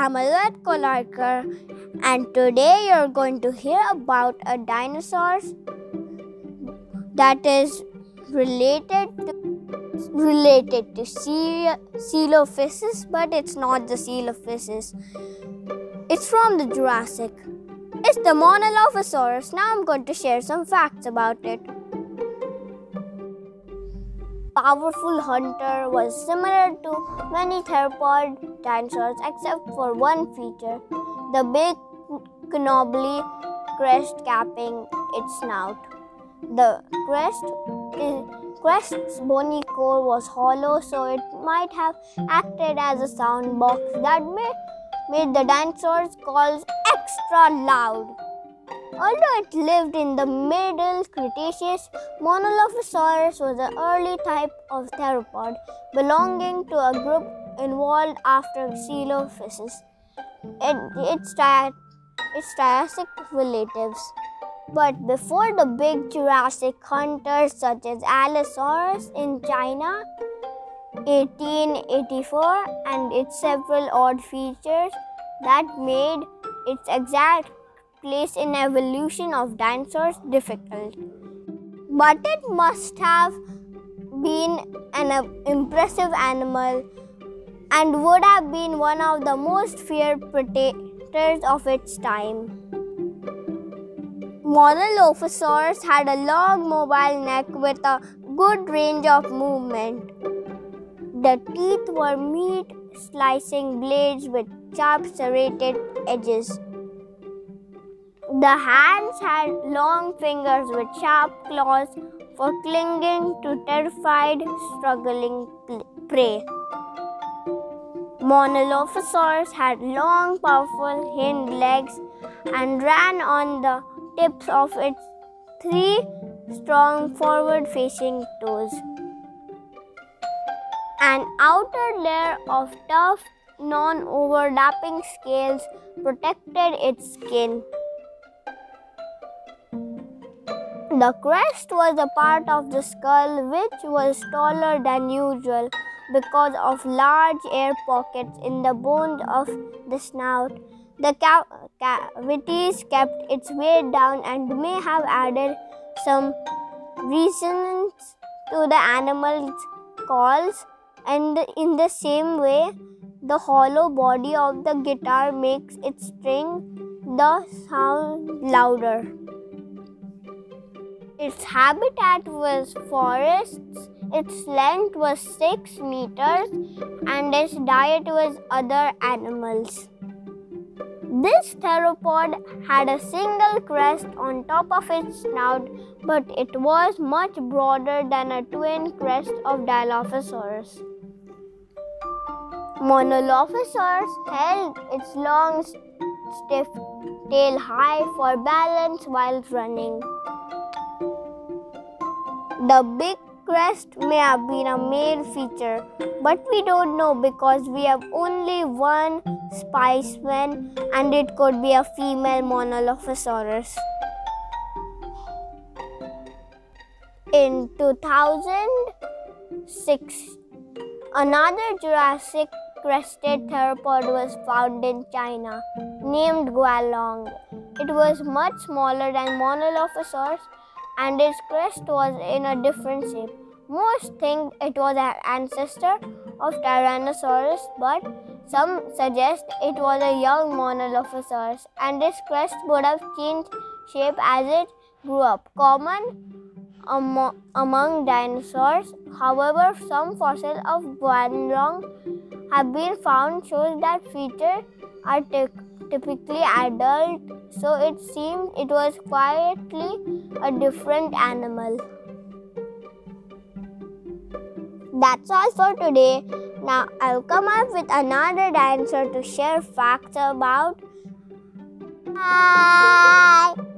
I'm Alat Kolarkar, and today you're going to hear about a dinosaur that is related to related to Coelophysis, but it's not the Coelophysis. It's from the Jurassic. It's the Monolophosaurus. Now I'm going to share some facts about it. Powerful hunter was similar to many theropod dinosaurs except for one feature the big knobbly crest capping its snout. The crest Crest's bony core was hollow, so it might have acted as a sound box that made, made the dinosaurs' calls extra loud. Although it lived in the Middle Cretaceous, Monolophosaurus was an early type of theropod belonging to a group evolved after Coelophysis. It, its, its Triassic relatives. But before the big Jurassic hunters such as Allosaurus in China 1884 and its several odd features that made its exact place in evolution of dinosaurs difficult. But it must have been an uh, impressive animal and would have been one of the most feared predators of its time. Monolophosaurus had a long mobile neck with a good range of movement. The teeth were meat slicing blades with sharp serrated edges. The hands had long fingers with sharp claws for clinging to terrified, struggling prey. Monolophosaurs had long, powerful hind legs and ran on the tips of its three strong forward facing toes. An outer layer of tough, non overlapping scales protected its skin. The crest was a part of the skull which was taller than usual because of large air pockets in the bones of the snout the cavities kept its weight down and may have added some resonance to the animal's calls, and in the same way, the hollow body of the guitar makes its string the sound louder. Its habitat was forests, its length was 6 meters, and its diet was other animals. This theropod had a single crest on top of its snout, but it was much broader than a twin crest of Dilophosaurus. Monolophosaurus held its long, stiff tail high for balance while running. The big crest may have been a male feature, but we don't know because we have only one specimen and it could be a female Monolophosaurus. In 2006, another Jurassic crested theropod was found in China named Guanlong. It was much smaller than Monolophosaurus and its crest was in a different shape. Most think it was an ancestor of Tyrannosaurus, but some suggest it was a young Monolophosaurus and its crest would have changed shape as it grew up. Common among dinosaurs, however, some fossils of Guanlong have been found shows that features are typically adult, so it seemed it was quietly a different animal. That's all for today. Now I'll come up with another dinosaur to share facts about. Bye.